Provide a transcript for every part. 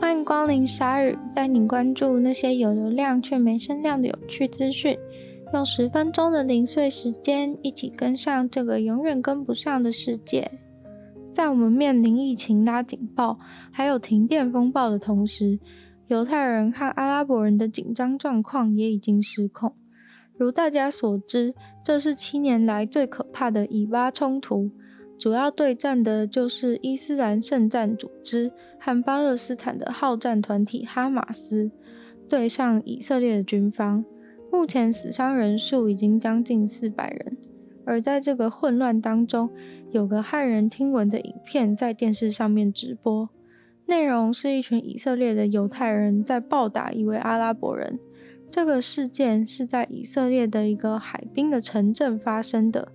欢迎光临鲨语，带你关注那些有流量却没声量的有趣资讯。用十分钟的零碎时间，一起跟上这个永远跟不上的世界。在我们面临疫情拉警报，还有停电风暴的同时，犹太人和阿拉伯人的紧张状况也已经失控。如大家所知，这是七年来最可怕的以巴冲突，主要对战的就是伊斯兰圣战组织和巴勒斯坦的好战团体哈马斯，对上以色列的军方。目前死伤人数已经将近四百人，而在这个混乱当中，有个骇人听闻的影片在电视上面直播，内容是一群以色列的犹太人在暴打一位阿拉伯人。这个事件是在以色列的一个海滨的城镇发生的。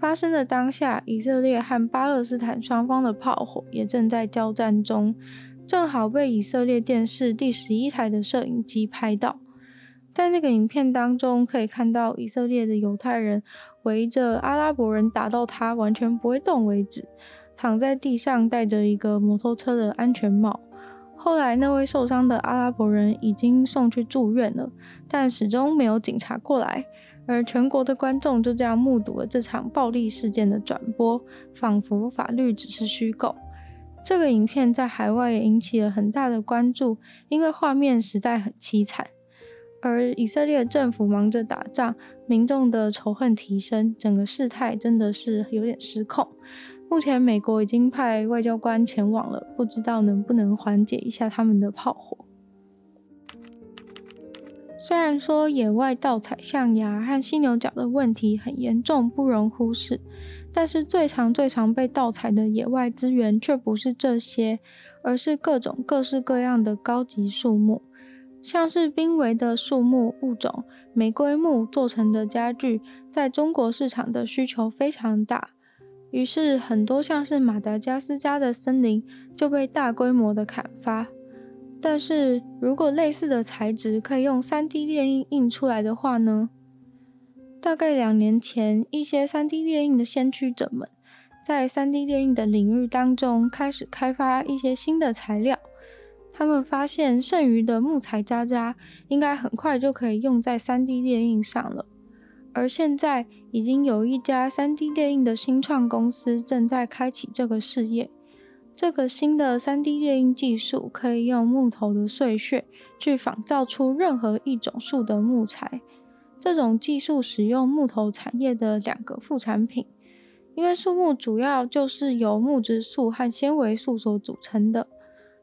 发生的当下，以色列和巴勒斯坦双方的炮火也正在交战中，正好被以色列电视第十一台的摄影机拍到。在那个影片当中，可以看到以色列的犹太人围着阿拉伯人打到他完全不会动为止，躺在地上戴着一个摩托车的安全帽。后来那位受伤的阿拉伯人已经送去住院了，但始终没有警察过来，而全国的观众就这样目睹了这场暴力事件的转播，仿佛法律只是虚构。这个影片在海外也引起了很大的关注，因为画面实在很凄惨。而以色列政府忙着打仗，民众的仇恨提升，整个事态真的是有点失控。目前美国已经派外交官前往了，不知道能不能缓解一下他们的炮火。虽然说野外盗采象牙和犀牛角的问题很严重，不容忽视，但是最常最常被盗采的野外资源却不是这些，而是各种各式各样的高级树木。像是濒危的树木物种玫瑰木做成的家具，在中国市场的需求非常大，于是很多像是马达加斯加的森林就被大规模的砍伐。但是如果类似的材质可以用 3D 列印印出来的话呢？大概两年前，一些 3D 列印的先驱者们在 3D 列印的领域当中开始开发一些新的材料。他们发现剩余的木材渣渣应该很快就可以用在 3D 列印上了，而现在已经有一家 3D 列印的新创公司正在开启这个事业。这个新的 3D 列印技术可以用木头的碎屑去仿造出任何一种树的木材。这种技术使用木头产业的两个副产品，因为树木主要就是由木质素和纤维素所组成的。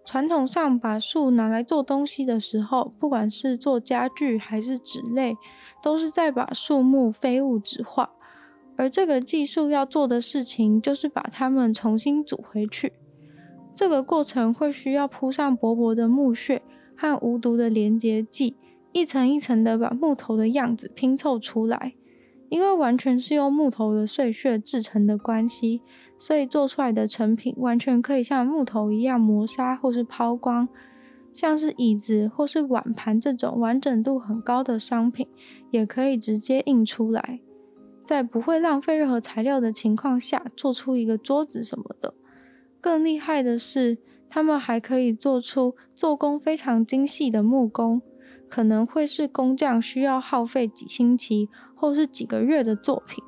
传统上把树拿来做东西的时候，不管是做家具还是纸类，都是在把树木非物质化。而这个技术要做的事情，就是把它们重新组回去。这个过程会需要铺上薄薄的木屑和无毒的连结剂，一层一层的把木头的样子拼凑出来。因为完全是用木头的碎屑制成的关系，所以做出来的成品完全可以像木头一样磨砂或是抛光，像是椅子或是碗盘这种完整度很高的商品，也可以直接印出来，在不会浪费任何材料的情况下，做出一个桌子什么的。更厉害的是，他们还可以做出做工非常精细的木工。可能会是工匠需要耗费几星期或是几个月的作品。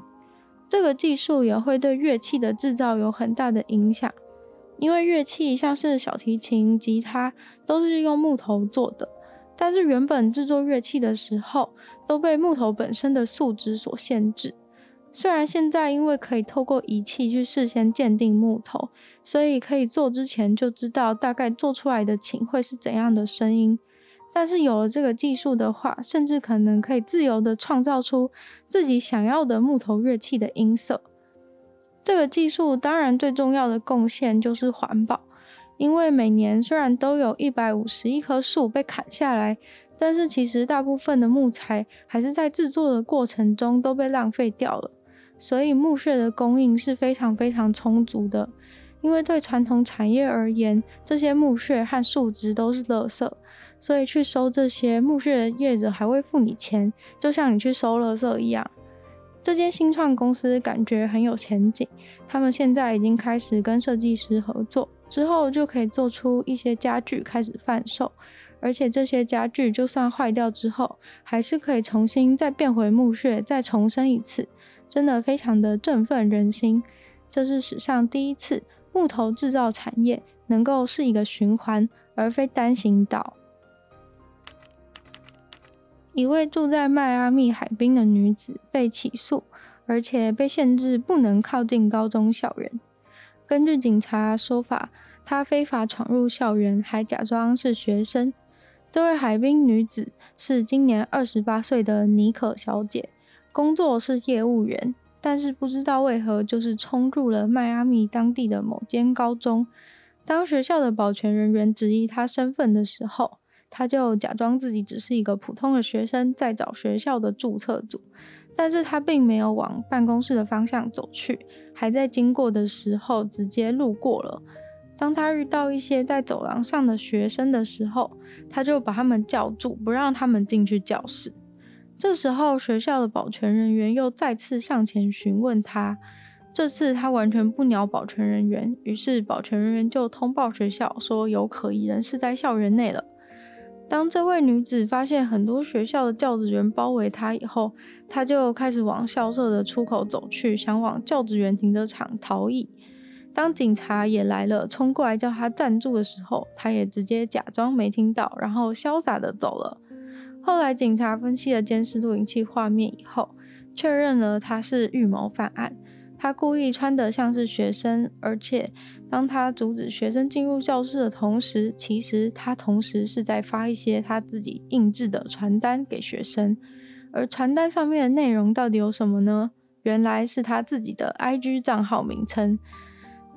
这个技术也会对乐器的制造有很大的影响，因为乐器像是小提琴、吉他都是用木头做的，但是原本制作乐器的时候都被木头本身的素质所限制。虽然现在因为可以透过仪器去事先鉴定木头，所以可以做之前就知道大概做出来的琴会是怎样的声音。但是有了这个技术的话，甚至可能可以自由的创造出自己想要的木头乐器的音色。这个技术当然最重要的贡献就是环保，因为每年虽然都有一百五十亿棵树被砍下来，但是其实大部分的木材还是在制作的过程中都被浪费掉了，所以墓穴的供应是非常非常充足的。因为对传统产业而言，这些墓穴和树枝都是垃圾。所以去收这些墓穴的业者还会付你钱，就像你去收垃圾一样。这间新创公司感觉很有前景，他们现在已经开始跟设计师合作，之后就可以做出一些家具开始贩售，而且这些家具就算坏掉之后，还是可以重新再变回木屑，再重生一次，真的非常的振奋人心。这是史上第一次木头制造产业能够是一个循环，而非单行道。一位住在迈阿密海滨的女子被起诉，而且被限制不能靠近高中校园。根据警察说法，她非法闯入校园，还假装是学生。这位海滨女子是今年二十八岁的妮可小姐，工作是业务员，但是不知道为何就是冲入了迈阿密当地的某间高中。当学校的保全人员质疑她身份的时候，她就假装自己只是一个普通的学生，在找学校的注册组，但是她并没有往办公室的方向走去，还在经过的时候直接路过了。当他遇到一些在走廊上的学生的时候，他就把他们叫住，不让他们进去教室。这时候学校的保全人员又再次上前询问他，这次他完全不鸟保全人员，于是保全人员就通报学校说有可疑人士在校园内了。当这位女子发现很多学校的教职员包围她以后，她就开始往校舍的出口走去，想往教职员停车场逃逸。当警察也来了，冲过来叫他站住的时候，他也直接假装没听到，然后潇洒的走了。后来警察分析了监视录影器画面以后，确认了他是预谋犯案。他故意穿得像是学生，而且当他阻止学生进入教室的同时，其实他同时是在发一些他自己印制的传单给学生。而传单上面的内容到底有什么呢？原来是他自己的 IG 账号名称。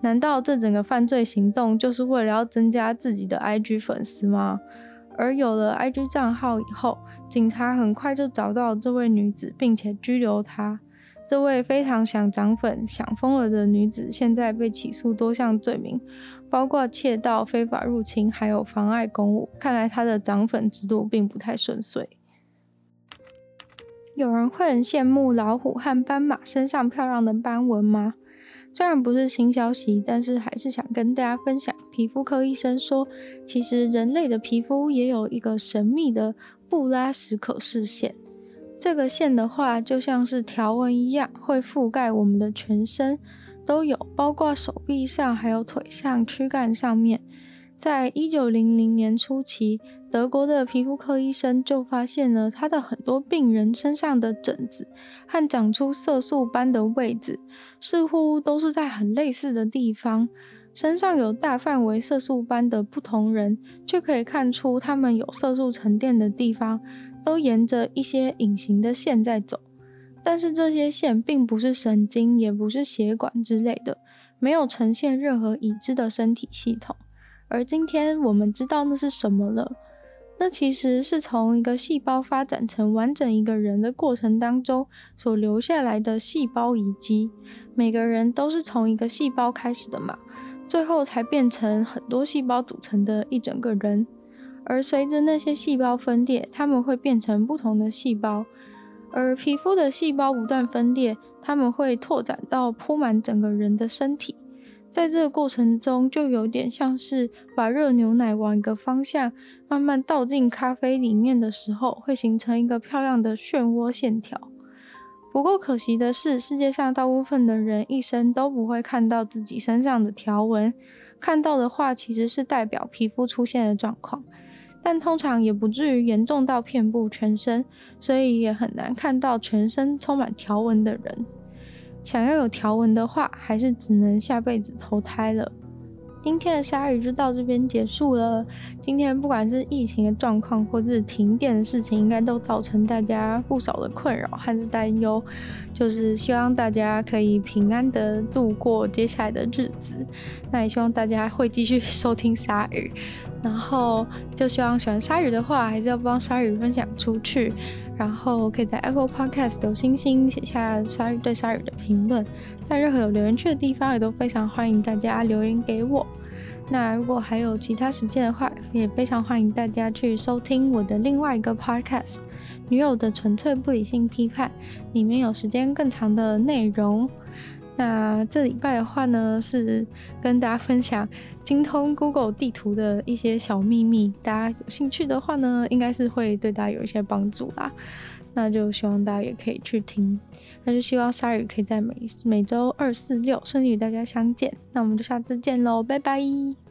难道这整个犯罪行动就是为了要增加自己的 IG 粉丝吗？而有了 IG 账号以后，警察很快就找到这位女子，并且拘留她。这位非常想涨粉、想疯了的女子，现在被起诉多项罪名，包括窃盗、非法入侵，还有妨碍公务。看来她的涨粉之路并不太顺遂。有人会很羡慕老虎和斑马身上漂亮的斑纹吗？虽然不是新消息，但是还是想跟大家分享。皮肤科医生说，其实人类的皮肤也有一个神秘的布拉什可视线。这个线的话，就像是条纹一样，会覆盖我们的全身，都有，包括手臂上，还有腿上、躯干上面。在一九零零年初期，德国的皮肤科医生就发现了他的很多病人身上的疹子和长出色素斑的位置，似乎都是在很类似的地方。身上有大范围色素斑的不同人，却可以看出他们有色素沉淀的地方。都沿着一些隐形的线在走，但是这些线并不是神经，也不是血管之类的，没有呈现任何已知的身体系统。而今天我们知道那是什么了，那其实是从一个细胞发展成完整一个人的过程当中所留下来的细胞遗迹。每个人都是从一个细胞开始的嘛，最后才变成很多细胞组成的一整个人。而随着那些细胞分裂，它们会变成不同的细胞。而皮肤的细胞不断分裂，它们会拓展到铺满整个人的身体。在这个过程中，就有点像是把热牛奶往一个方向慢慢倒进咖啡里面的时候，会形成一个漂亮的漩涡线条。不过可惜的是，世界上大部分的人一生都不会看到自己身上的条纹，看到的话其实是代表皮肤出现的状况。但通常也不至于严重到遍布全身，所以也很难看到全身充满条纹的人。想要有条纹的话，还是只能下辈子投胎了。今天的鲨鱼就到这边结束了。今天不管是疫情的状况，或是停电的事情，应该都造成大家不少的困扰还是担忧。就是希望大家可以平安的度过接下来的日子。那也希望大家会继续收听鲨鱼。然后就希望喜欢鲨鱼的话，还是要帮鲨鱼分享出去。然后可以在 Apple Podcast 留星星，写下鲨鱼对鲨鱼的评论。在任何有留言区的地方，也都非常欢迎大家留言给我。那如果还有其他时间的话，也非常欢迎大家去收听我的另外一个 Podcast《女友的纯粹不理性批判》，里面有时间更长的内容。那这礼拜的话呢，是跟大家分享精通 Google 地图的一些小秘密，大家有兴趣的话呢，应该是会对大家有一些帮助啦。那就希望大家也可以去听，那就希望鲨鱼可以在每每周二、四、六顺利与大家相见。那我们就下次见喽，拜拜。